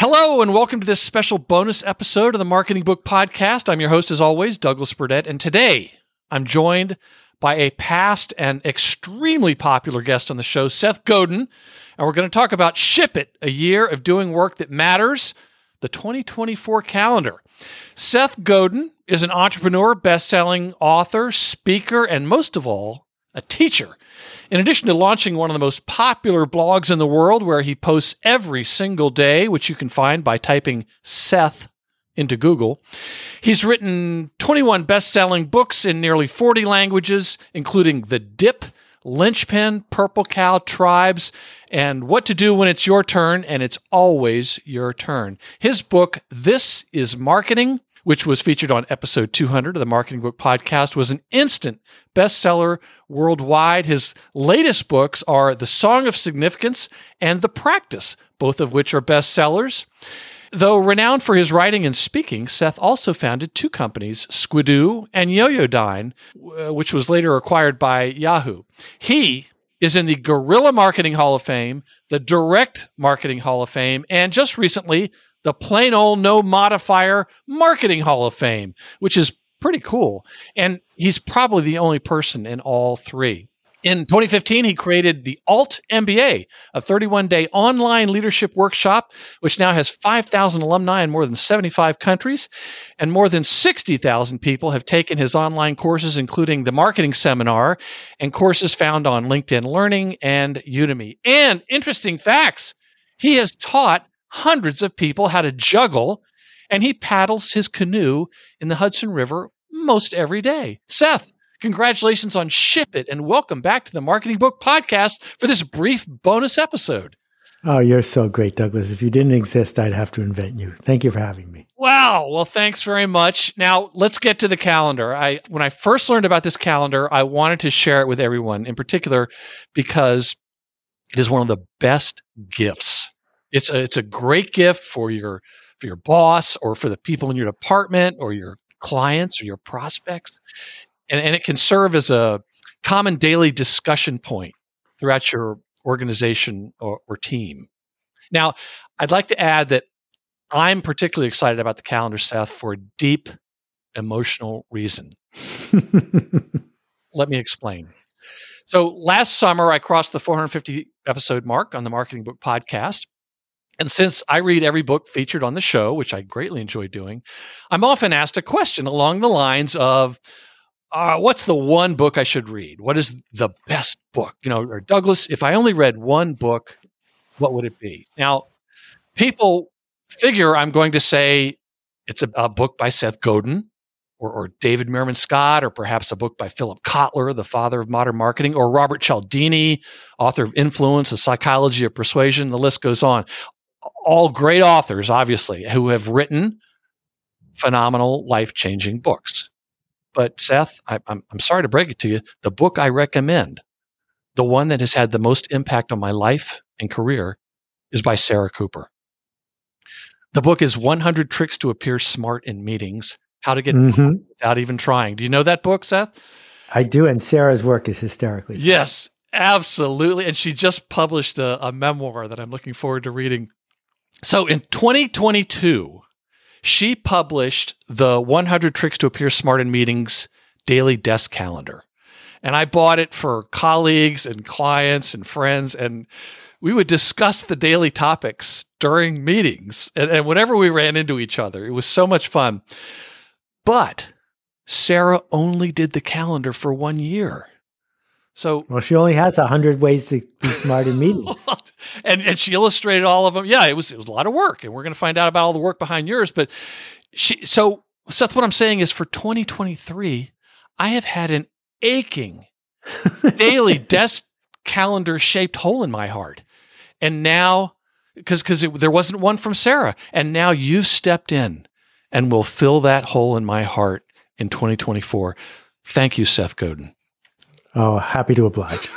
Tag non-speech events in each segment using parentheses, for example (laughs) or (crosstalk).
Hello, and welcome to this special bonus episode of the Marketing Book Podcast. I'm your host, as always, Douglas Burdett, and today I'm joined by a past and extremely popular guest on the show, Seth Godin, and we're going to talk about Ship It, a year of doing work that matters, the 2024 calendar. Seth Godin is an entrepreneur, best-selling author, speaker, and most of all, a teacher. In addition to launching one of the most popular blogs in the world, where he posts every single day, which you can find by typing Seth into Google, he's written 21 best selling books in nearly 40 languages, including The Dip, Linchpin, Purple Cow, Tribes, and What to Do When It's Your Turn, and It's Always Your Turn. His book, This is Marketing, which was featured on episode 200 of the Marketing Book Podcast, was an instant bestseller worldwide. His latest books are The Song of Significance and The Practice, both of which are bestsellers. Though renowned for his writing and speaking, Seth also founded two companies, Squidoo and Yoyodyne, uh, which was later acquired by Yahoo. He is in the Guerrilla Marketing Hall of Fame, the Direct Marketing Hall of Fame, and just recently, the plain old no modifier Marketing Hall of Fame, which is pretty cool. And he's probably the only person in all three. In 2015, he created the Alt MBA, a 31 day online leadership workshop, which now has 5,000 alumni in more than 75 countries. And more than 60,000 people have taken his online courses, including the marketing seminar and courses found on LinkedIn Learning and Udemy. And interesting facts he has taught hundreds of people how to juggle, and he paddles his canoe in the Hudson River most every day. Seth, congratulations on Ship It, and welcome back to the Marketing Book Podcast for this brief bonus episode. Oh, you're so great, Douglas. If you didn't exist, I'd have to invent you. Thank you for having me. Wow. Well, thanks very much. Now, let's get to the calendar. I when I first learned about this calendar, I wanted to share it with everyone, in particular because it is one of the best gifts. It's a, it's a great gift for your for your boss or for the people in your department or your clients or your prospects. And, and it can serve as a common daily discussion point throughout your organization or, or team. Now, I'd like to add that I'm particularly excited about the calendar, Seth, for a deep emotional reason. (laughs) Let me explain. So, last summer, I crossed the 450 episode mark on the Marketing Book Podcast. And since I read every book featured on the show, which I greatly enjoy doing, I'm often asked a question along the lines of, uh, what's the one book I should read? What is the best book? You know, or Douglas, if I only read one book, what would it be? Now, people figure I'm going to say it's a, a book by Seth Godin or, or, David Meerman Scott, or perhaps a book by Philip Kotler, the father of modern marketing, or Robert Cialdini, author of Influence, The Psychology of Persuasion. The list goes on all great authors, obviously, who have written phenomenal, life changing books. But Seth, I, I'm, I'm sorry to break it to you. The book I recommend, the one that has had the most impact on my life and career, is by Sarah Cooper. The book is 100 Tricks to Appear Smart in Meetings How to Get mm-hmm. Without Even Trying. Do you know that book, Seth? I do. And Sarah's work is hysterically. Yes, absolutely. And she just published a, a memoir that I'm looking forward to reading so in 2022, she published the 100 Tricks to Appear Smart in Meetings daily desk calendar. And I bought it for colleagues and clients and friends. And we would discuss the daily topics during meetings. And, and whenever we ran into each other, it was so much fun. But Sarah only did the calendar for one year. So well, she only has a hundred ways to be smart in meetings, (laughs) and and she illustrated all of them. Yeah, it was it was a lot of work, and we're going to find out about all the work behind yours. But she, so Seth, what I'm saying is, for 2023, I have had an aching (laughs) daily desk calendar shaped hole in my heart, and now because because there wasn't one from Sarah, and now you've stepped in and will fill that hole in my heart in 2024. Thank you, Seth Godin. Oh, happy to oblige.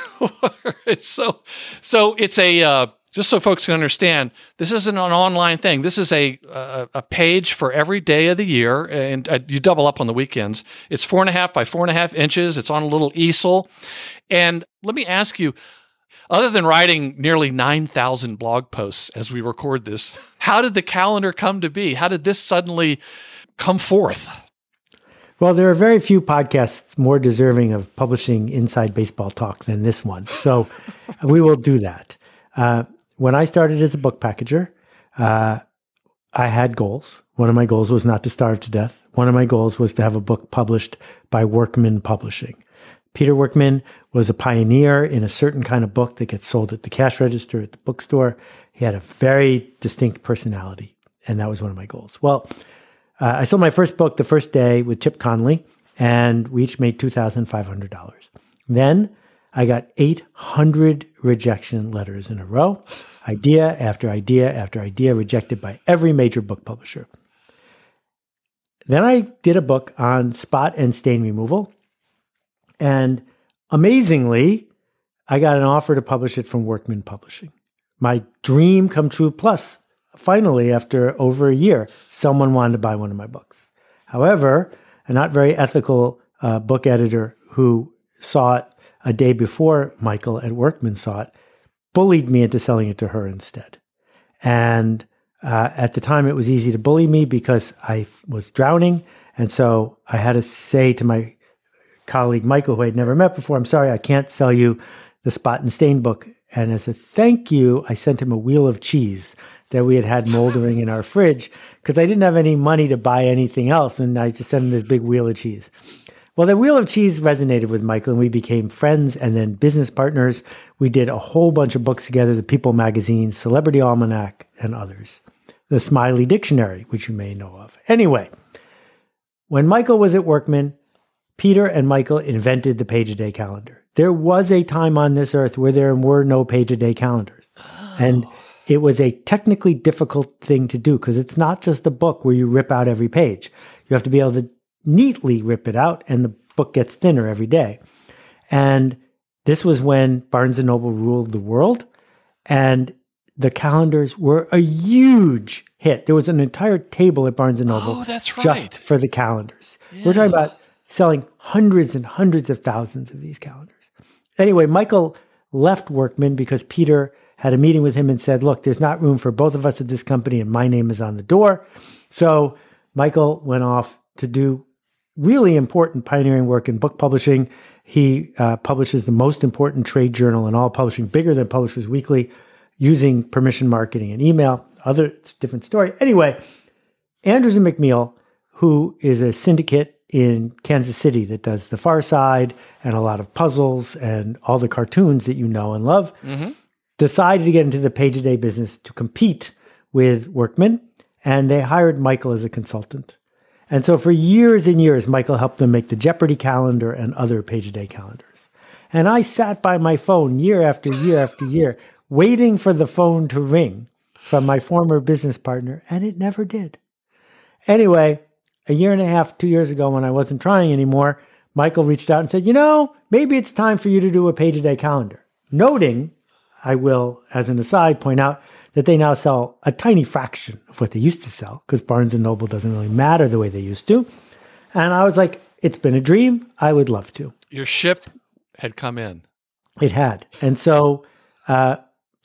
(laughs) so, so it's a uh, just so folks can understand. This isn't an online thing. This is a a, a page for every day of the year, and uh, you double up on the weekends. It's four and a half by four and a half inches. It's on a little easel, and let me ask you. Other than writing nearly 9,000 blog posts as we record this, how did the calendar come to be? How did this suddenly come forth? Well, there are very few podcasts more deserving of publishing inside baseball talk than this one. So we will do that. Uh, when I started as a book packager, uh, I had goals. One of my goals was not to starve to death. One of my goals was to have a book published by Workman Publishing. Peter Workman was a pioneer in a certain kind of book that gets sold at the cash register at the bookstore. He had a very distinct personality, and that was one of my goals. Well, uh, I sold my first book the first day with Chip Conley, and we each made $2,500. Then I got 800 rejection letters in a row, idea after idea after idea rejected by every major book publisher. Then I did a book on spot and stain removal. And amazingly, I got an offer to publish it from Workman Publishing. My dream come true. Plus, finally, after over a year, someone wanted to buy one of my books. However, a not very ethical uh, book editor who saw it a day before Michael at Workman saw it bullied me into selling it to her instead. And uh, at the time, it was easy to bully me because I was drowning. And so I had to say to my colleague Michael, who I'd never met before, I'm sorry, I can't sell you the Spot and Stain book. And as a thank you, I sent him a wheel of cheese that we had had moldering in our fridge because I didn't have any money to buy anything else. And I just sent him this big wheel of cheese. Well, the wheel of cheese resonated with Michael, and we became friends and then business partners. We did a whole bunch of books together the People magazine, Celebrity Almanac, and others. The Smiley Dictionary, which you may know of. Anyway, when Michael was at Workman, Peter and Michael invented the page a day calendar. There was a time on this earth where there were no page a day calendars. Oh. And it was a technically difficult thing to do because it's not just a book where you rip out every page. You have to be able to neatly rip it out, and the book gets thinner every day. And this was when Barnes and Noble ruled the world, and the calendars were a huge hit. There was an entire table at Barnes and oh, Noble oh, that's right. just for the calendars. Yeah. We're talking about selling hundreds and hundreds of thousands of these calendars. Anyway, Michael left Workman because Peter had a meeting with him and said, Look, there's not room for both of us at this company, and my name is on the door. So Michael went off to do really important pioneering work in book publishing. He uh, publishes the most important trade journal in all publishing, bigger than Publishers Weekly, using permission marketing and email. Other different story. Anyway, Andrews and McMeel, who is a syndicate in Kansas City that does The Far Side and a lot of puzzles and all the cartoons that you know and love, mm-hmm. decided to get into the page a day business to compete with Workman. And they hired Michael as a consultant. And so for years and years, Michael helped them make the Jeopardy calendar and other page a day calendars. And I sat by my phone year after year after year, waiting for the phone to ring from my former business partner, and it never did. Anyway, a year and a half, two years ago, when I wasn't trying anymore, Michael reached out and said, You know, maybe it's time for you to do a page a day calendar. Noting, I will, as an aside, point out that they now sell a tiny fraction of what they used to sell because Barnes and Noble doesn't really matter the way they used to. And I was like, it's been a dream. I would love to. Your ship had come in. It had. And so, uh,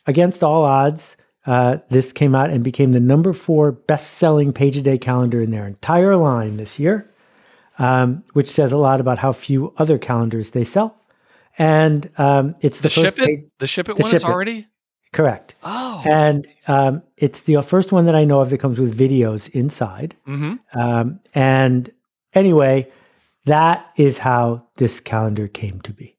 against all odds, uh, this came out and became the number four best selling page a day calendar in their entire line this year, um, which says a lot about how few other calendars they sell. And um, it's the, the ship it. The ship it one is already Correct. Oh. And um, it's the first one that I know of that comes with videos inside. Mm-hmm. Um, and anyway, that is how this calendar came to be.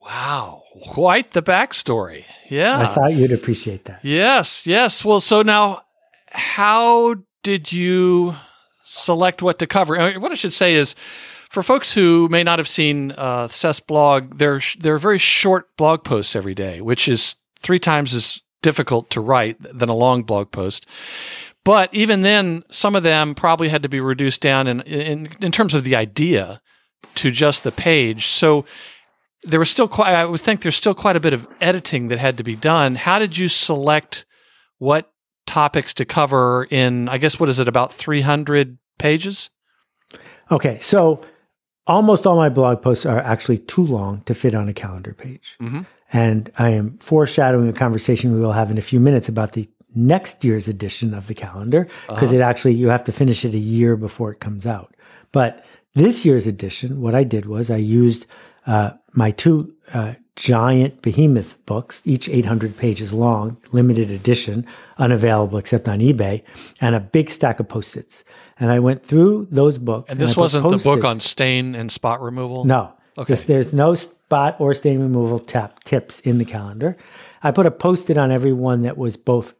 Wow. Quite the backstory. Yeah. I thought you'd appreciate that. Yes. Yes. Well, so now, how did you select what to cover? Uh, what I should say is, for folks who may not have seen uh, Seth's blog, there there are very short blog posts every day, which is three times as difficult to write than a long blog post. But even then, some of them probably had to be reduced down in, in, in terms of the idea to just the page. So there was still quite, I would think there's still quite a bit of editing that had to be done. How did you select what topics to cover in, I guess, what is it, about 300 pages? Okay. So almost all my blog posts are actually too long to fit on a calendar page. Mm-hmm. And I am foreshadowing a conversation we will have in a few minutes about the next year's edition of the calendar because uh-huh. it actually you have to finish it a year before it comes out. But this year's edition, what I did was I used uh, my two uh, giant behemoth books, each 800 pages long, limited edition, unavailable except on eBay, and a big stack of post its. And I went through those books. And this and wasn't the book on stain and spot removal? No. Okay. There's no spot or stain removal tap tips in the calendar. I put a post it on every one that was both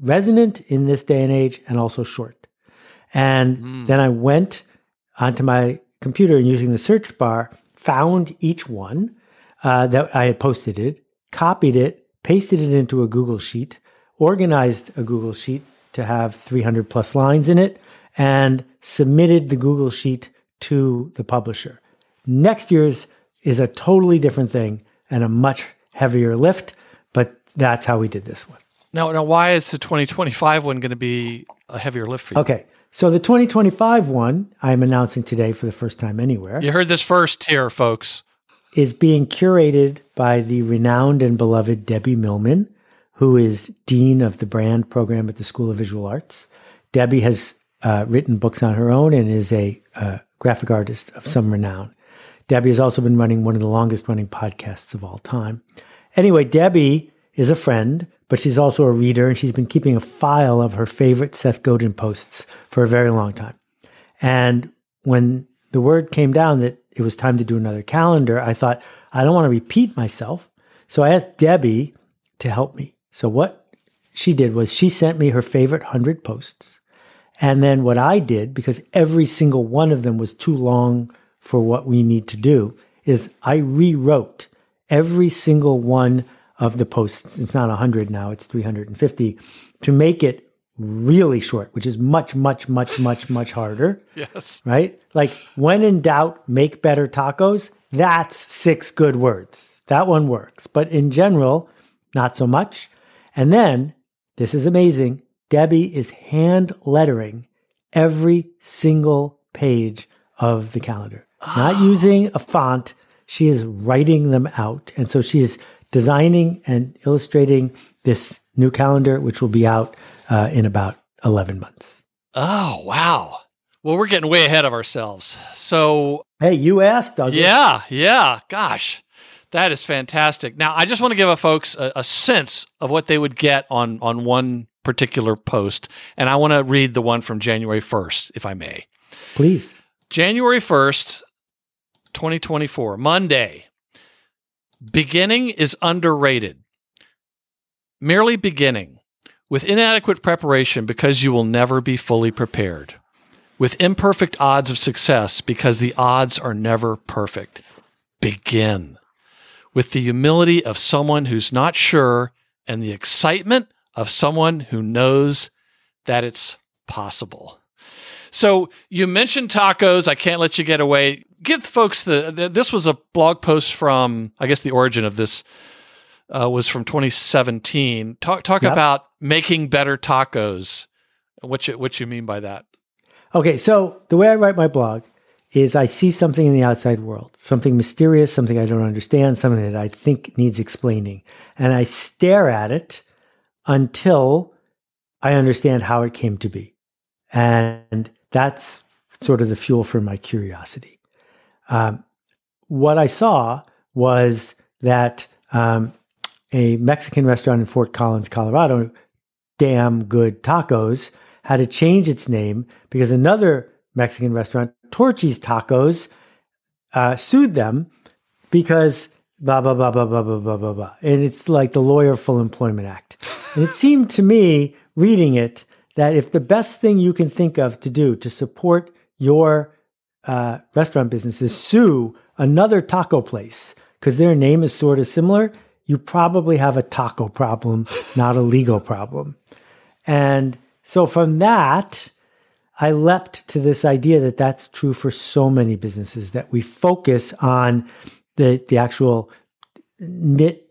resonant in this day and age and also short. And mm. then I went onto my computer and using the search bar, found each one uh, that I had posted it, copied it, pasted it into a Google Sheet, organized a Google Sheet to have 300 plus lines in it, and submitted the Google Sheet to the publisher. Next year's is a totally different thing and a much heavier lift, but that's how we did this one. Now, now, why is the 2025 one going to be a heavier lift for you? Okay. So the 2025 one, I'm announcing today for the first time anywhere. You heard this first here, folks. Is being curated by the renowned and beloved Debbie Millman, who is Dean of the Brand Program at the School of Visual Arts. Debbie has uh, written books on her own and is a uh, graphic artist of some renown. Debbie has also been running one of the longest running podcasts of all time. Anyway, Debbie is a friend, but she's also a reader and she's been keeping a file of her favorite Seth Godin posts for a very long time. And when the word came down that it was time to do another calendar, I thought, I don't want to repeat myself. So I asked Debbie to help me. So what she did was she sent me her favorite 100 posts. And then what I did, because every single one of them was too long for what we need to do, is I rewrote every single one of the posts. It's not 100 now, it's 350 to make it really short, which is much, much, much, much, much harder. (laughs) Yes. Right? Like when in doubt, make better tacos. That's six good words. That one works. But in general, not so much. And then, this is amazing. Debbie is hand lettering every single page of the calendar, not oh. using a font. She is writing them out. And so she is designing and illustrating this new calendar, which will be out uh, in about 11 months. Oh, wow. Well, we're getting way ahead of ourselves. So, hey, you asked, Douglas. Yeah, yeah. Gosh, that is fantastic. Now, I just want to give folks a, a sense of what they would get on on one particular post, and I want to read the one from January first, if I may. Please. January first, twenty twenty four, Monday. Beginning is underrated. Merely beginning. With inadequate preparation because you will never be fully prepared. With imperfect odds of success because the odds are never perfect. Begin. With the humility of someone who's not sure and the excitement of someone who knows that it's possible. So you mentioned tacos. I can't let you get away. Give folks the, the this was a blog post from I guess the origin of this uh, was from 2017. Talk talk yep. about making better tacos. What you what you mean by that? Okay, so the way I write my blog is I see something in the outside world, something mysterious, something I don't understand, something that I think needs explaining, and I stare at it until I understand how it came to be. And that's sort of the fuel for my curiosity. Um, what I saw was that um, a Mexican restaurant in Fort Collins, Colorado, Damn Good Tacos, had to change its name because another Mexican restaurant, Torchy's Tacos, uh, sued them because blah, blah, blah, blah, blah, blah, blah, blah, blah. And it's like the Lawyer Full Employment Act. and it seemed to me, reading it, that if the best thing you can think of to do to support your uh, restaurant business is sue another taco place because their name is sort of similar, you probably have a taco problem, (laughs) not a legal problem. And so from that, I leapt to this idea that that's true for so many businesses that we focus on the the actual nit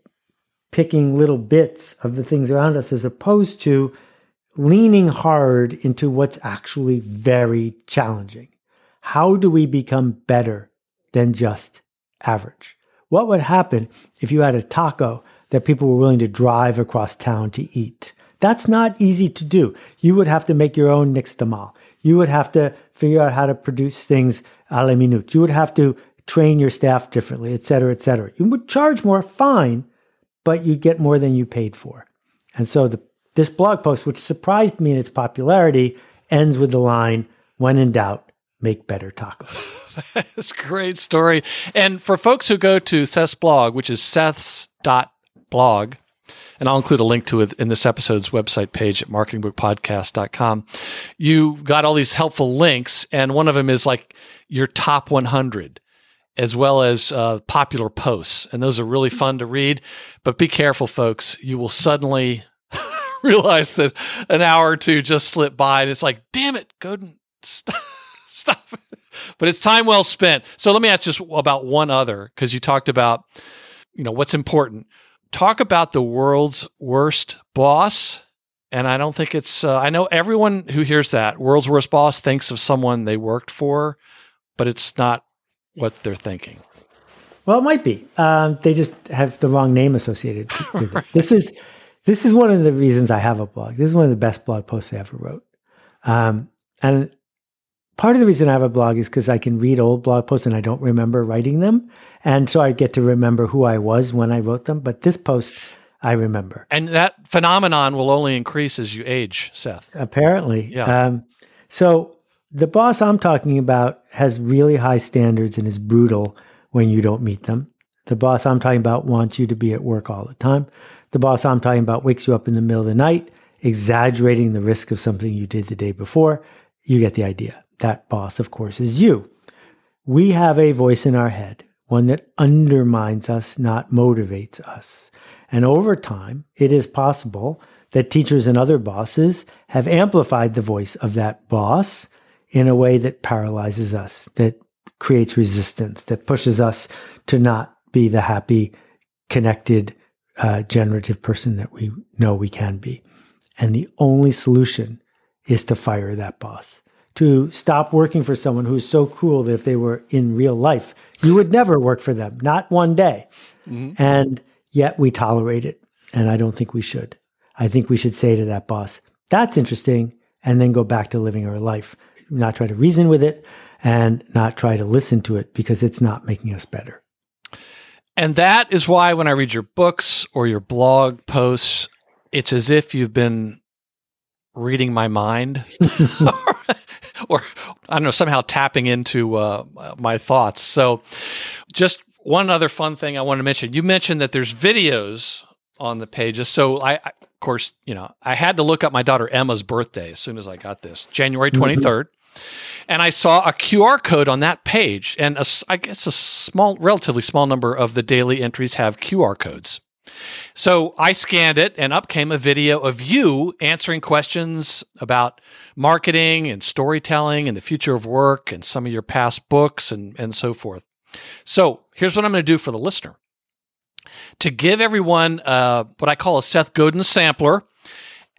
picking little bits of the things around us as opposed to leaning hard into what's actually very challenging. How do we become better than just average? What would happen if you had a taco that people were willing to drive across town to eat? That's not easy to do. You would have to make your own nixtamal. You would have to figure out how to produce things a la minute. You would have to train your staff differently, et cetera, et cetera. You would charge more, fine, but you'd get more than you paid for. And so the, this blog post, which surprised me in its popularity, ends with the line, when in doubt, make better tacos. (laughs) That's a great story. And for folks who go to Seth's blog, which is seth's.blog, and I'll include a link to it in this episode's website page at marketingbookpodcast.com. You got all these helpful links, and one of them is like your top 100 as well as uh, popular posts. And those are really fun to read. But be careful, folks. You will suddenly (laughs) realize that an hour or two just slipped by, and it's like, damn it, go stop. (laughs) stop. But it's time well spent. So let me ask just about one other, because you talked about, you know, what's important talk about the world's worst boss. And I don't think it's, uh, I know everyone who hears that, world's worst boss, thinks of someone they worked for, but it's not what they're thinking. Well, it might be. Um, they just have the wrong name associated (laughs) with right. it. This is this is one of the reasons I have a blog. This is one of the best blog posts I ever wrote. Um, and part of the reason I have a blog is because I can read old blog posts and I don't remember writing them. And so I get to remember who I was when I wrote them. But this post, I remember. And that phenomenon will only increase as you age, Seth. Apparently. Yeah. Um, so the boss I'm talking about has really high standards and is brutal when you don't meet them. The boss I'm talking about wants you to be at work all the time. The boss I'm talking about wakes you up in the middle of the night, exaggerating the risk of something you did the day before. You get the idea. That boss, of course, is you. We have a voice in our head, one that undermines us, not motivates us. And over time, it is possible that teachers and other bosses have amplified the voice of that boss in a way that paralyzes us, that creates resistance, that pushes us to not be the happy, connected, uh, generative person that we know we can be. And the only solution is to fire that boss to stop working for someone who's so cruel that if they were in real life, you would never work for them, not one day. Mm-hmm. And yet we tolerate it. And I don't think we should. I think we should say to that boss, that's interesting, and then go back to living our life, not try to reason with it and not try to listen to it because it's not making us better. And that is why when I read your books or your blog posts, it's as if you've been reading my mind (laughs) or I don't know, somehow tapping into uh, my thoughts. So, just one other fun thing I want to mention. You mentioned that there's videos on the pages. So, I, I of course, you know, I had to look up my daughter Emma's birthday as soon as I got this, January 23rd. Mm-hmm. And I saw a QR code on that page, and a, I guess a small, relatively small number of the daily entries have QR codes. So I scanned it, and up came a video of you answering questions about marketing and storytelling and the future of work and some of your past books and, and so forth. So here's what I'm going to do for the listener to give everyone uh, what I call a Seth Godin sampler.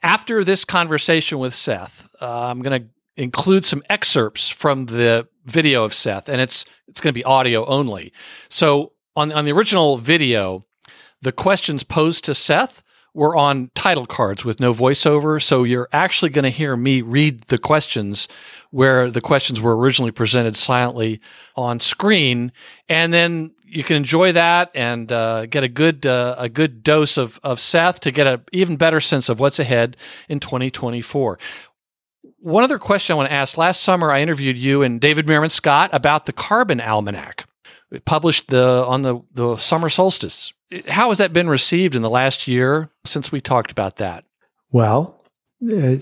After this conversation with Seth, uh, I'm going to include some excerpts from the video of Seth, and it's it's going to be audio only. So on on the original video, the questions posed to Seth were on title cards with no voiceover. So you're actually going to hear me read the questions where the questions were originally presented silently on screen. And then you can enjoy that and uh, get a good uh, a good dose of, of Seth to get an even better sense of what's ahead in 2024. One other question I want to ask. Last summer, I interviewed you and David Meerman Scott about the Carbon Almanac, published the on the, the summer solstice how has that been received in the last year since we talked about that? Well, uh,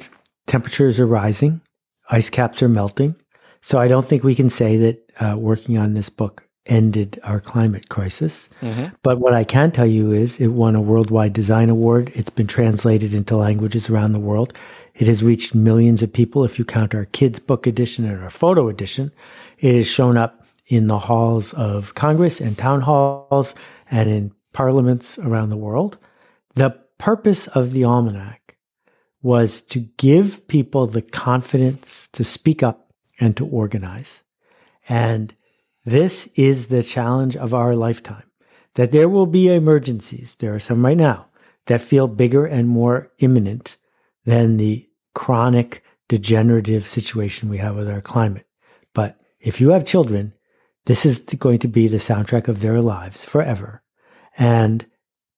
temperatures are rising, ice caps are melting. So I don't think we can say that uh, working on this book ended our climate crisis. Mm-hmm. But what I can tell you is it won a worldwide design award. It's been translated into languages around the world. It has reached millions of people if you count our kids' book edition and our photo edition. It has shown up in the halls of Congress and town halls and in parliaments around the world. The purpose of the almanac was to give people the confidence to speak up and to organize. And this is the challenge of our lifetime that there will be emergencies. There are some right now that feel bigger and more imminent than the chronic degenerative situation we have with our climate. But if you have children, this is going to be the soundtrack of their lives forever. And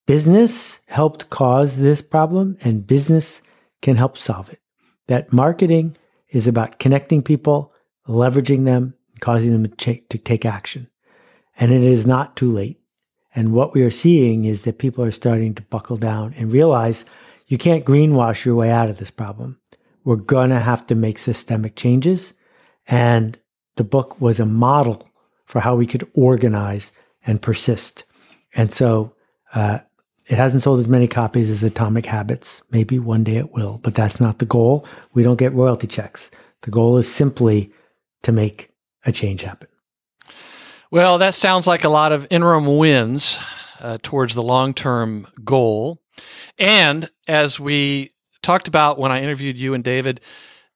business helped cause this problem, and business can help solve it. That marketing is about connecting people, leveraging them, causing them to take action. And it is not too late. And what we are seeing is that people are starting to buckle down and realize you can't greenwash your way out of this problem. We're going to have to make systemic changes. And the book was a model for how we could organize and persist. And so uh, it hasn't sold as many copies as Atomic Habits. Maybe one day it will, but that's not the goal. We don't get royalty checks. The goal is simply to make a change happen. Well, that sounds like a lot of interim wins uh, towards the long term goal. And as we talked about when I interviewed you and David,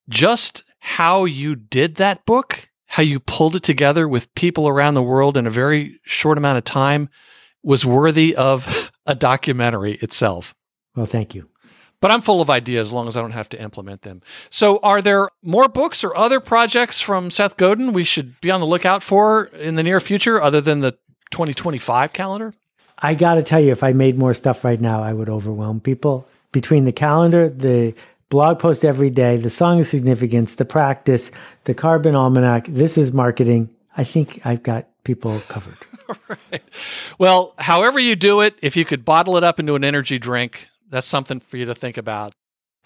just how you did that book, how you pulled it together with people around the world in a very short amount of time was worthy of a documentary itself. Well, thank you. But I'm full of ideas as long as I don't have to implement them. So, are there more books or other projects from Seth Godin we should be on the lookout for in the near future other than the 2025 calendar? I got to tell you, if I made more stuff right now, I would overwhelm people. Between the calendar, the blog post every day, the song of significance, the practice, the carbon almanac, this is marketing. I think I've got people covered. (laughs) right. Well, however you do it, if you could bottle it up into an energy drink, that's something for you to think about.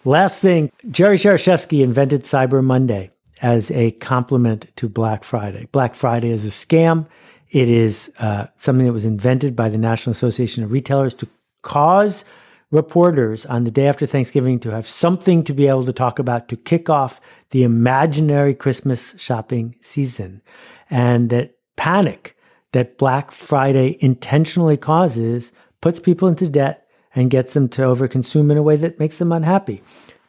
Last thing, Jerry Shereshewsky invented Cyber Monday as a complement to Black Friday. Black Friday is a scam. It is uh, something that was invented by the National Association of Retailers to cause reporters on the day after Thanksgiving to have something to be able to talk about to kick off the imaginary Christmas shopping season. And that panic that Black Friday intentionally causes puts people into debt and gets them to overconsume in a way that makes them unhappy.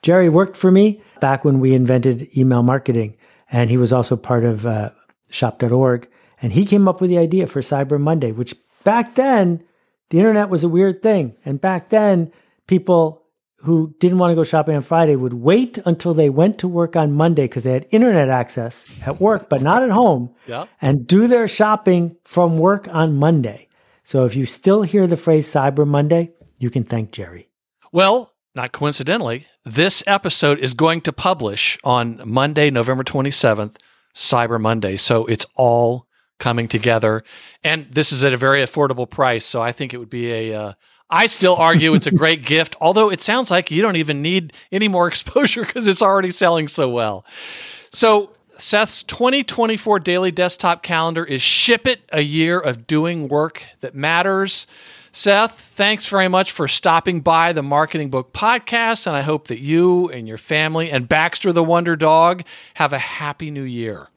Jerry worked for me back when we invented email marketing, and he was also part of uh, shop.org. And he came up with the idea for Cyber Monday, which back then, the internet was a weird thing. And back then, people who didn't want to go shopping on Friday would wait until they went to work on Monday because they had internet access at work, but not at home, and do their shopping from work on Monday. So if you still hear the phrase Cyber Monday, you can thank Jerry. Well, not coincidentally, this episode is going to publish on Monday, November 27th, Cyber Monday. So it's all coming together. And this is at a very affordable price. So I think it would be a. Uh, I still argue it's a great (laughs) gift, although it sounds like you don't even need any more (laughs) exposure because it's already selling so well. So Seth's 2024 daily desktop calendar is Ship It, a year of doing work that matters. Seth, thanks very much for stopping by the Marketing Book Podcast, and I hope that you and your family and Baxter the Wonder Dog have a happy new year.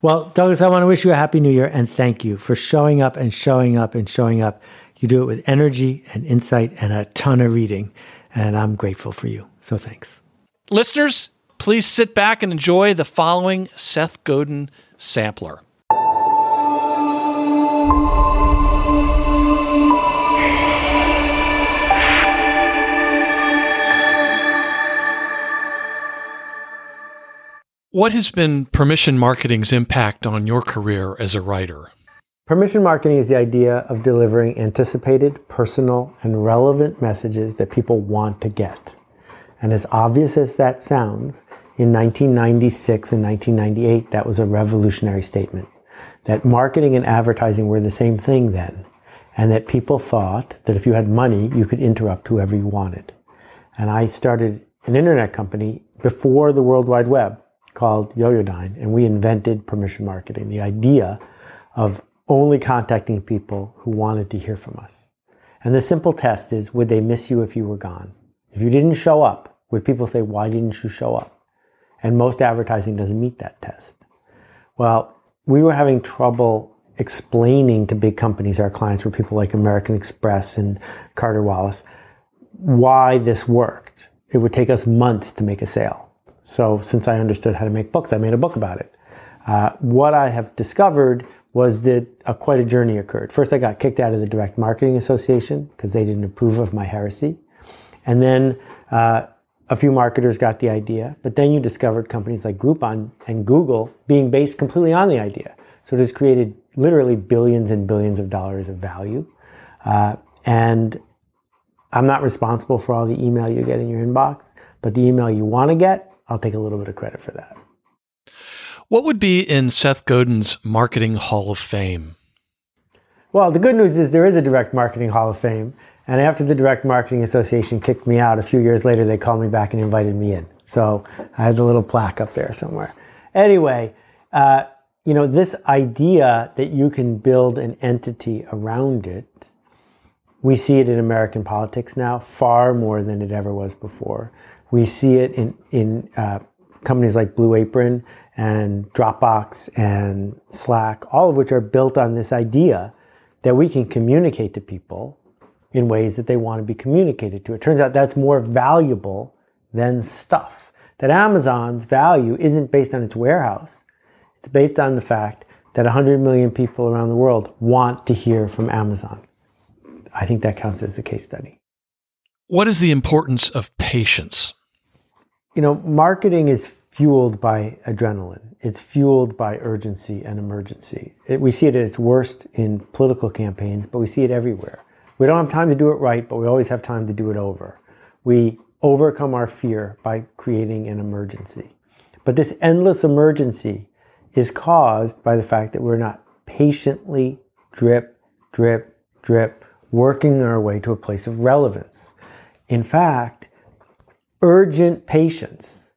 Well, Douglas, I want to wish you a happy new year and thank you for showing up and showing up and showing up. You do it with energy and insight and a ton of reading, and I'm grateful for you. So thanks. Listeners, please sit back and enjoy the following Seth Godin sampler. What has been permission marketing's impact on your career as a writer? Permission marketing is the idea of delivering anticipated, personal, and relevant messages that people want to get. And as obvious as that sounds, in 1996 and 1998, that was a revolutionary statement. That marketing and advertising were the same thing then, and that people thought that if you had money, you could interrupt whoever you wanted. And I started an internet company before the World Wide Web called Yoyodyne, and we invented permission marketing. The idea of only contacting people who wanted to hear from us. And the simple test is would they miss you if you were gone? If you didn't show up, would people say, why didn't you show up? And most advertising doesn't meet that test. Well, we were having trouble explaining to big companies, our clients were people like American Express and Carter Wallace, why this worked. It would take us months to make a sale. So, since I understood how to make books, I made a book about it. Uh, what I have discovered was that a, quite a journey occurred. First, I got kicked out of the Direct Marketing Association because they didn't approve of my heresy. And then uh, a few marketers got the idea, but then you discovered companies like Groupon and Google being based completely on the idea. So it has created literally billions and billions of dollars of value. Uh, and I'm not responsible for all the email you get in your inbox, but the email you want to get, I'll take a little bit of credit for that. What would be in Seth Godin's Marketing Hall of Fame? Well, the good news is there is a Direct Marketing Hall of Fame. And after the Direct Marketing Association kicked me out, a few years later, they called me back and invited me in. So I had the little plaque up there somewhere. Anyway, uh, you know, this idea that you can build an entity around it, we see it in American politics now far more than it ever was before. We see it in, in uh, companies like Blue Apron and Dropbox and Slack, all of which are built on this idea that we can communicate to people in ways that they want to be communicated to. It turns out that's more valuable than stuff. That Amazon's value isn't based on its warehouse it's based on the fact that 100 million people around the world want to hear from Amazon. I think that counts as a case study. What is the importance of patience? You know, marketing is fueled by adrenaline. It's fueled by urgency and emergency. It, we see it at its worst in political campaigns, but we see it everywhere. We don't have time to do it right, but we always have time to do it over. We overcome our fear by creating an emergency. But this endless emergency is caused by the fact that we're not patiently drip, drip, drip, working our way to a place of relevance. In fact, urgent patience,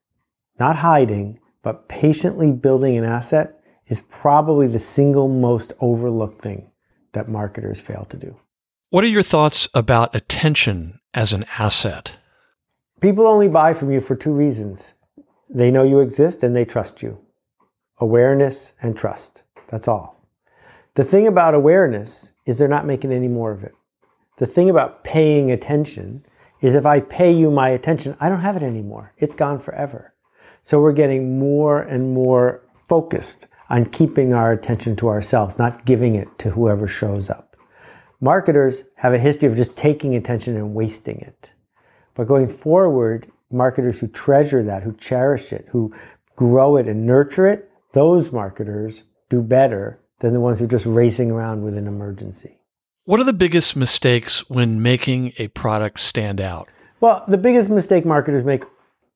not hiding, but patiently building an asset is probably the single most overlooked thing that marketers fail to do. What are your thoughts about attention as an asset? People only buy from you for two reasons they know you exist and they trust you awareness, and trust. That's all. The thing about awareness is they're not making any more of it. The thing about paying attention is if I pay you my attention, I don't have it anymore. It's gone forever. So we're getting more and more focused on keeping our attention to ourselves, not giving it to whoever shows up. Marketers have a history of just taking attention and wasting it. But going forward, marketers who treasure that, who cherish it, who grow it and nurture it, those marketers do better than the ones who are just racing around with an emergency. What are the biggest mistakes when making a product stand out? Well, the biggest mistake marketers make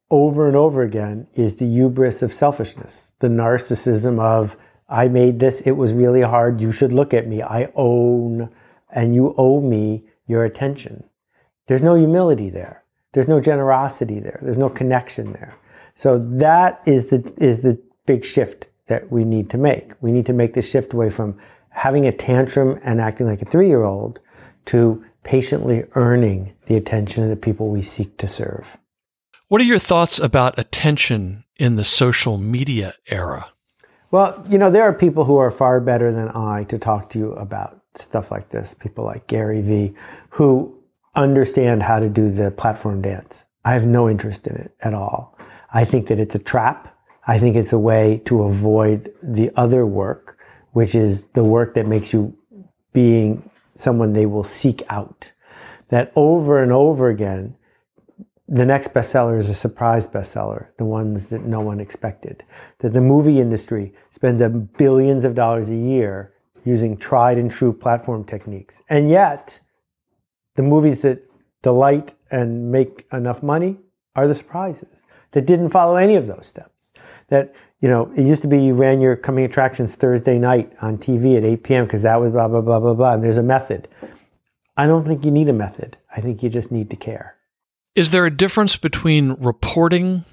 over and over again is the hubris of selfishness, the narcissism of, I made this, it was really hard, you should look at me, I own, and you owe me your attention. There's no humility there. There's no generosity there. There's no connection there. So that is the, is the big shift that we need to make. We need to make the shift away from having a tantrum and acting like a three year old to patiently earning the attention of the people we seek to serve. What are your thoughts about attention in the social media era? Well, you know, there are people who are far better than I to talk to you about stuff like this. People like Gary Vee, who understand how to do the platform dance. I have no interest in it at all. I think that it's a trap. I think it's a way to avoid the other work, which is the work that makes you being someone they will seek out. That over and over again, the next bestseller is a surprise bestseller, the ones that no one expected. That the movie industry spends billions of dollars a year using tried and true platform techniques. And yet, the movies that delight and make enough money are the surprises that didn't follow any of those steps that you know it used to be you ran your coming attractions Thursday night on TV at 8 p.m. because that was blah blah blah blah blah. And there's a method. I don't think you need a method. I think you just need to care. Is there a difference between reporting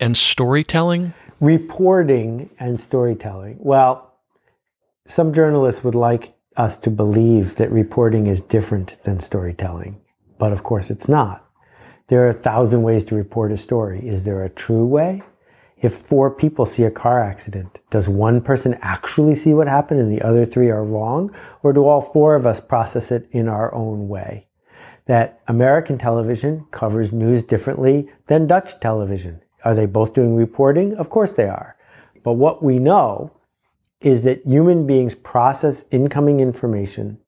and storytelling? Reporting and storytelling. Well, some journalists would like us to believe that reporting is different than storytelling, but of course it's not. There are a thousand ways to report a story. Is there a true way? If four people see a car accident, does one person actually see what happened and the other three are wrong? Or do all four of us process it in our own way? That American television covers news differently than Dutch television. Are they both doing reporting? Of course they are. But what we know is that human beings process incoming information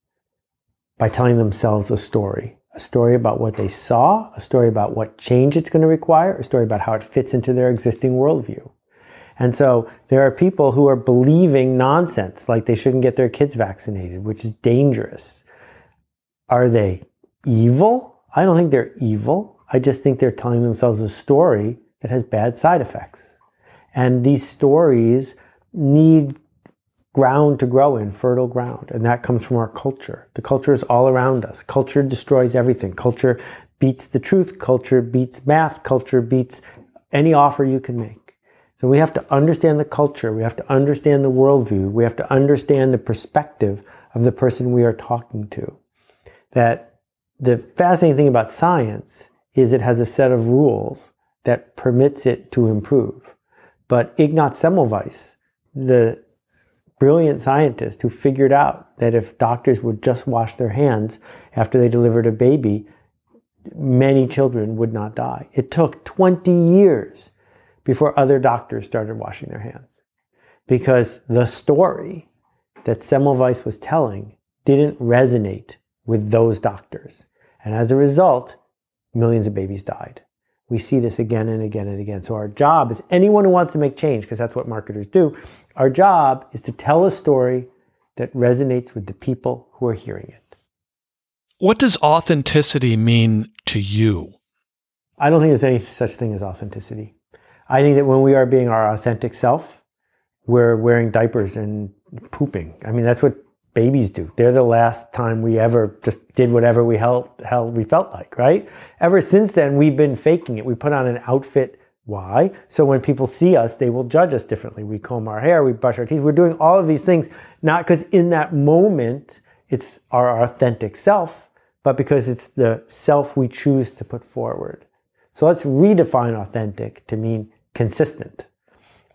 by telling themselves a story. A story about what they saw, a story about what change it's going to require, a story about how it fits into their existing worldview. And so there are people who are believing nonsense, like they shouldn't get their kids vaccinated, which is dangerous. Are they evil? I don't think they're evil. I just think they're telling themselves a story that has bad side effects. And these stories need ground to grow in, fertile ground. And that comes from our culture. The culture is all around us. Culture destroys everything. Culture beats the truth. Culture beats math. Culture beats any offer you can make. So we have to understand the culture. We have to understand the worldview. We have to understand the perspective of the person we are talking to. That the fascinating thing about science is it has a set of rules that permits it to improve. But Ignaz Semmelweis, the brilliant scientist who figured out that if doctors would just wash their hands after they delivered a baby, many children would not die. It took 20 years before other doctors started washing their hands because the story that Semmelweis was telling didn't resonate with those doctors. And as a result, millions of babies died. We see this again and again and again. So our job is anyone who wants to make change, because that's what marketers do, our job is to tell a story that resonates with the people who are hearing it. What does authenticity mean to you? I don't think there's any such thing as authenticity. I think that when we are being our authentic self, we're wearing diapers and pooping. I mean, that's what babies do. They're the last time we ever just did whatever we held, held we felt like, right? Ever since then, we've been faking it. We put on an outfit why? So when people see us, they will judge us differently. We comb our hair, we brush our teeth. We're doing all of these things, not because in that moment it's our authentic self, but because it's the self we choose to put forward. So let's redefine authentic to mean consistent.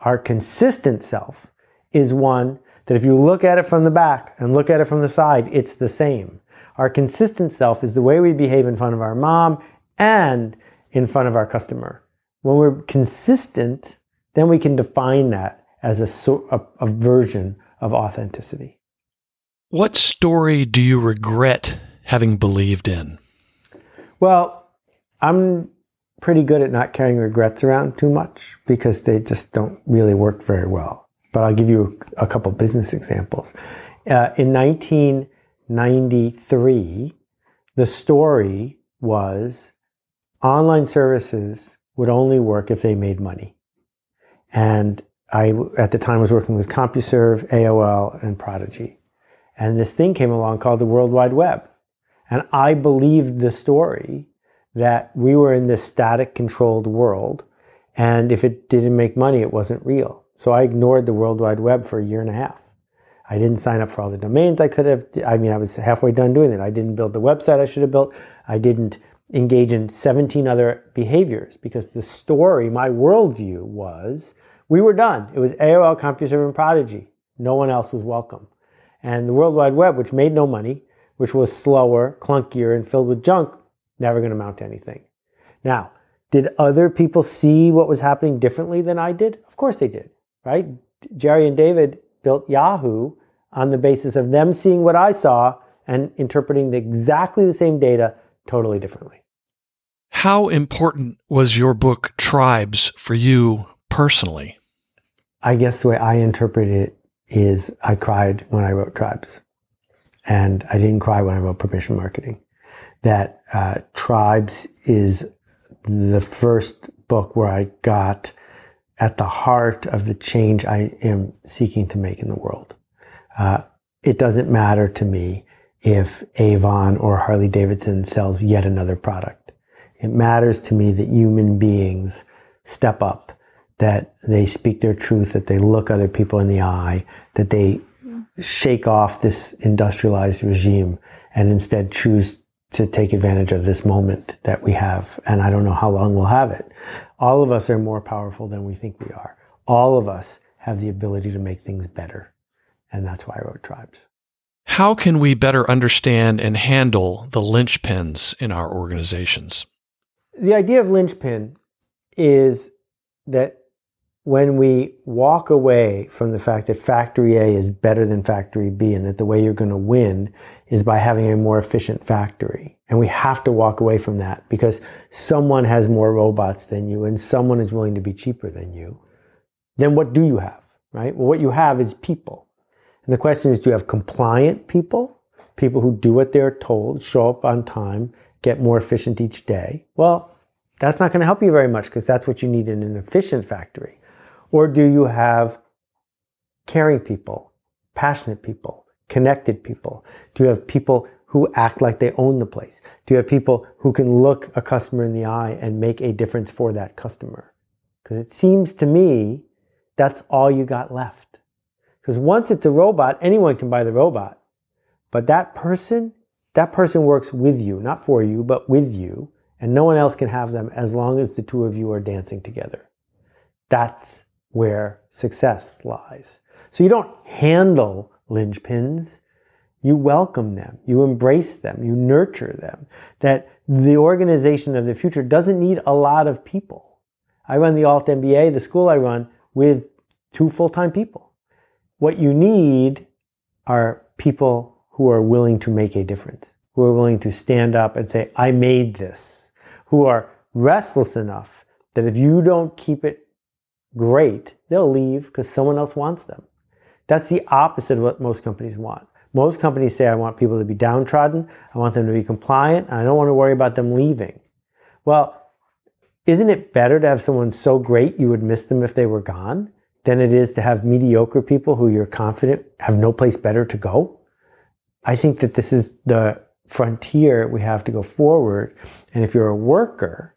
Our consistent self is one that if you look at it from the back and look at it from the side, it's the same. Our consistent self is the way we behave in front of our mom and in front of our customer. When we're consistent, then we can define that as a, a, a version of authenticity. What story do you regret having believed in? Well, I'm pretty good at not carrying regrets around too much because they just don't really work very well. But I'll give you a couple business examples. Uh, in 1993, the story was online services would only work if they made money. And I, at the time, was working with CompuServe, AOL, and Prodigy. And this thing came along called the World Wide Web. And I believed the story that we were in this static controlled world. And if it didn't make money, it wasn't real. So I ignored the World Wide Web for a year and a half. I didn't sign up for all the domains I could have. I mean, I was halfway done doing it. I didn't build the website I should have built. I didn't engage in 17 other behaviors because the story, my worldview was we were done. It was AOL, CompuServe, and Prodigy. No one else was welcome. And the World Wide Web, which made no money, which was slower, clunkier, and filled with junk, never going to amount to anything. Now, did other people see what was happening differently than I did? Of course they did, right? Jerry and David built Yahoo on the basis of them seeing what I saw and interpreting the, exactly the same data totally differently. How important was your book Tribes for you personally? I guess the way I interpret it is I cried when I wrote Tribes. And I didn't cry when I wrote Permission Marketing. That uh, Tribes is the first book where I got at the heart of the change I am seeking to make in the world. Uh, it doesn't matter to me if Avon or Harley Davidson sells yet another product. It matters to me that human beings step up, that they speak their truth, that they look other people in the eye, that they shake off this industrialized regime and instead choose to take advantage of this moment that we have. And I don't know how long we'll have it. All of us are more powerful than we think we are. All of us have the ability to make things better. And that's why I wrote Tribes. How can we better understand and handle the linchpins in our organizations? The idea of linchpin is that when we walk away from the fact that factory A is better than factory B and that the way you're going to win is by having a more efficient factory. And we have to walk away from that because someone has more robots than you and someone is willing to be cheaper than you. Then what do you have, right? Well, what you have is people. And the question is, do you have compliant people? People who do what they're told, show up on time, get more efficient each day? Well, that's not going to help you very much because that's what you need in an efficient factory. Or do you have caring people, passionate people, connected people? Do you have people who act like they own the place? Do you have people who can look a customer in the eye and make a difference for that customer? Because it seems to me that's all you got left. Because once it's a robot, anyone can buy the robot. But that person, that person works with you, not for you, but with you. And no one else can have them as long as the two of you are dancing together. That's where success lies. So you don't handle linchpins. You welcome them. You embrace them. You nurture them. That the organization of the future doesn't need a lot of people. I run the Alt MBA, the school I run, with two full-time people. What you need are people who are willing to make a difference, who are willing to stand up and say, I made this, who are restless enough that if you don't keep it great, they'll leave because someone else wants them. That's the opposite of what most companies want. Most companies say, I want people to be downtrodden, I want them to be compliant, I don't want to worry about them leaving. Well, isn't it better to have someone so great you would miss them if they were gone than it is to have mediocre people who you're confident have no place better to go? I think that this is the frontier we have to go forward. And if you're a worker,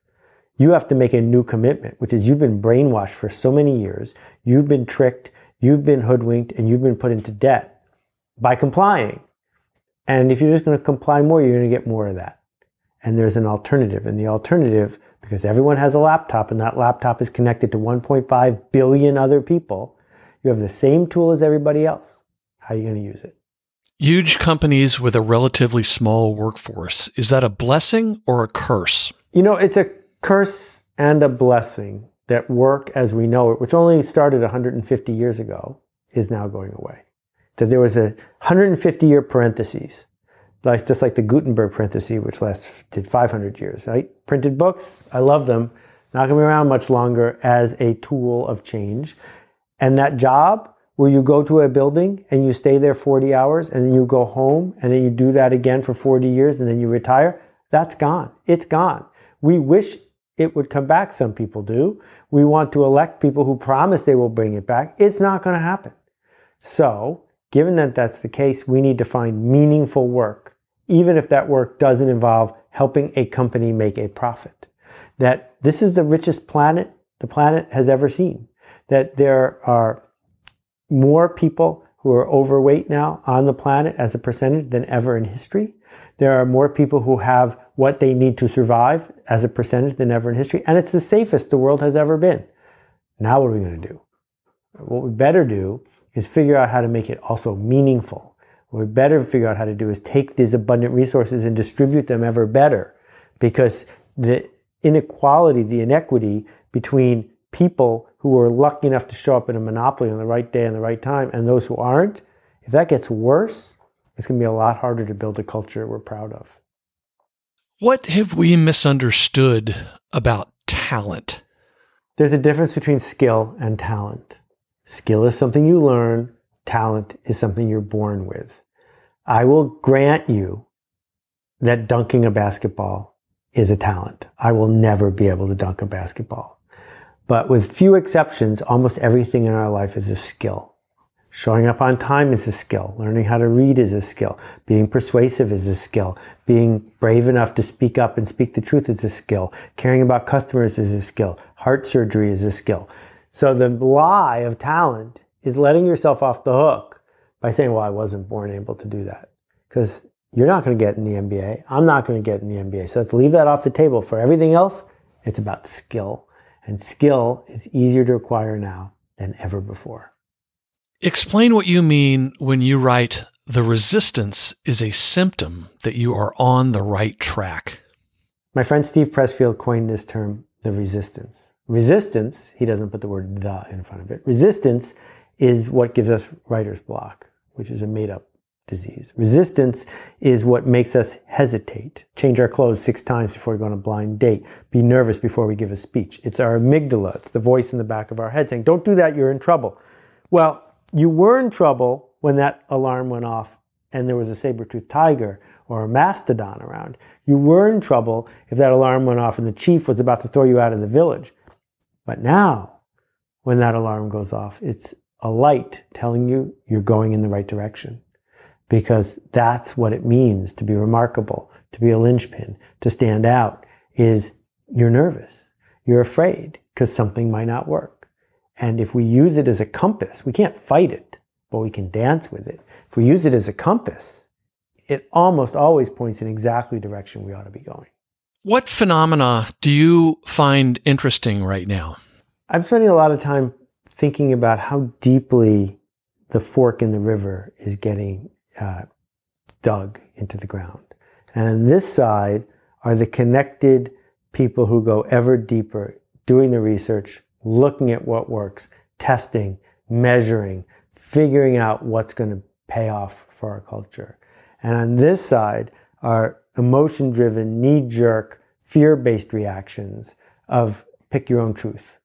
you have to make a new commitment, which is you've been brainwashed for so many years, you've been tricked, you've been hoodwinked, and you've been put into debt by complying. And if you're just going to comply more, you're going to get more of that. And there's an alternative. And the alternative, because everyone has a laptop and that laptop is connected to 1.5 billion other people, you have the same tool as everybody else. How are you going to use it? Huge companies with a relatively small workforce, is that a blessing or a curse? You know, it's a curse and a blessing that work as we know it, which only started 150 years ago, is now going away. That there was a 150 year parentheses, like just like the Gutenberg parenthesis, which lasted 500 years. Right? Printed books, I love them, not going to be around much longer as a tool of change. And that job where you go to a building and you stay there 40 hours and then you go home and then you do that again for 40 years and then you retire, that's gone. It's gone. We wish it would come back. Some people do. We want to elect people who promise they will bring it back. It's not going to happen. So, given that that's the case, we need to find meaningful work, even if that work doesn't involve helping a company make a profit. That this is the richest planet the planet has ever seen. That there are more people who are overweight now on the planet as a percentage than ever in history. There are more people who have what they need to survive as a percentage than ever in history. And it's the safest the world has ever been. Now, what are we going to do? What we better do is figure out how to make it also meaningful. What we better figure out how to do is take these abundant resources and distribute them ever better because the inequality, the inequity between people who are lucky enough to show up in a monopoly on the right day and the right time and those who aren't, if that gets worse, it's going to be a lot harder to build a culture we're proud of. What have we misunderstood about talent? There's a difference between skill and talent. Skill is something you learn, talent is something you're born with. I will grant you that dunking a basketball is a talent. I will never be able to dunk a basketball. But with few exceptions, almost everything in our life is a skill. Showing up on time is a skill. Learning how to read is a skill. Being persuasive is a skill. Being brave enough to speak up and speak the truth is a skill. Caring about customers is a skill. Heart surgery is a skill. So the lie of talent is letting yourself off the hook by saying, well, I wasn't born able to do that. Because you're not going to get in the NBA. I'm not going to get in the NBA. So let's leave that off the table. For everything else, it's about skill. And skill is easier to acquire now than ever before. Explain what you mean when you write the resistance is a symptom that you are on the right track. My friend Steve Pressfield coined this term, the resistance. Resistance, he doesn't put the word the in front of it. Resistance is what gives us writer's block, which is a made up disease. Resistance is what makes us hesitate, change our clothes six times before we go on a blind date, be nervous before we give a speech. It's our amygdala, it's the voice in the back of our head saying, Don't do that, you're in trouble. Well, you were in trouble when that alarm went off and there was a saber-toothed tiger or a mastodon around. You were in trouble if that alarm went off and the chief was about to throw you out of the village. But now, when that alarm goes off, it's a light telling you you're going in the right direction because that's what it means to be remarkable, to be a linchpin, to stand out is you're nervous. You're afraid because something might not work. And if we use it as a compass, we can't fight it, but we can dance with it. If we use it as a compass, it almost always points in exactly the direction we ought to be going. What phenomena do you find interesting right now? I'm spending a lot of time thinking about how deeply the fork in the river is getting uh, dug into the ground. And on this side are the connected people who go ever deeper, doing the research, looking at what works, testing, measuring, figuring out what's going to pay off for our culture. And on this side are emotion driven, knee jerk, fear based reactions of pick your own truth.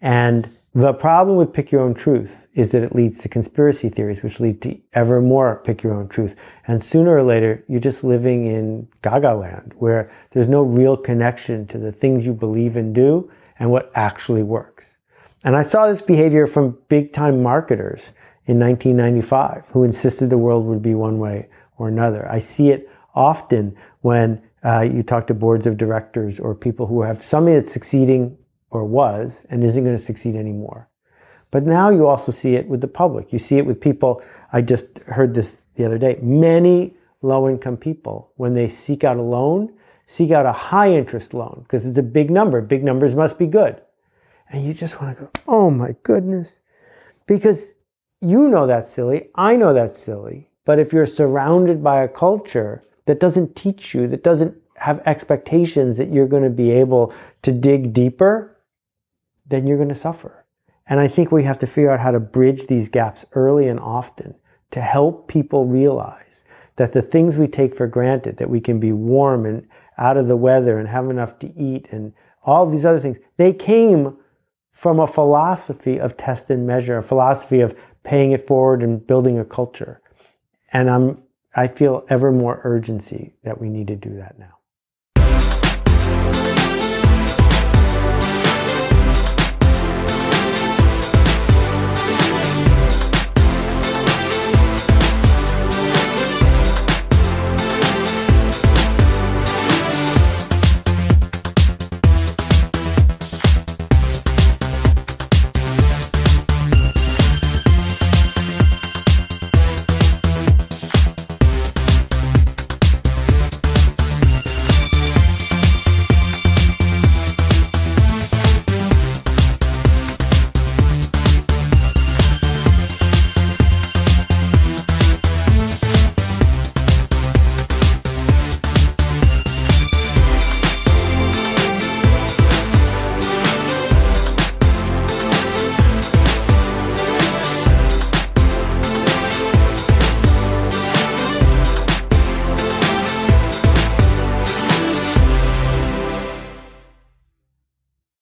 And the problem with pick your own truth is that it leads to conspiracy theories, which lead to ever more pick your own truth. And sooner or later, you're just living in gaga land where there's no real connection to the things you believe and do and what actually works. And I saw this behavior from big time marketers in 1995 who insisted the world would be one way or another. I see it often when uh, you talk to boards of directors or people who have something that's succeeding or was and isn't going to succeed anymore. But now you also see it with the public. You see it with people. I just heard this the other day. Many low income people, when they seek out a loan, seek out a high interest loan because it's a big number. Big numbers must be good. And you just want to go, oh my goodness. Because you know that's silly. I know that's silly. But if you're surrounded by a culture that doesn't teach you, that doesn't have expectations that you're going to be able to dig deeper, then you're going to suffer. And I think we have to figure out how to bridge these gaps early and often to help people realize that the things we take for granted, that we can be warm and out of the weather and have enough to eat and all these other things, they came from a philosophy of test and measure, a philosophy of paying it forward and building a culture. And I'm, I feel ever more urgency that we need to do that now.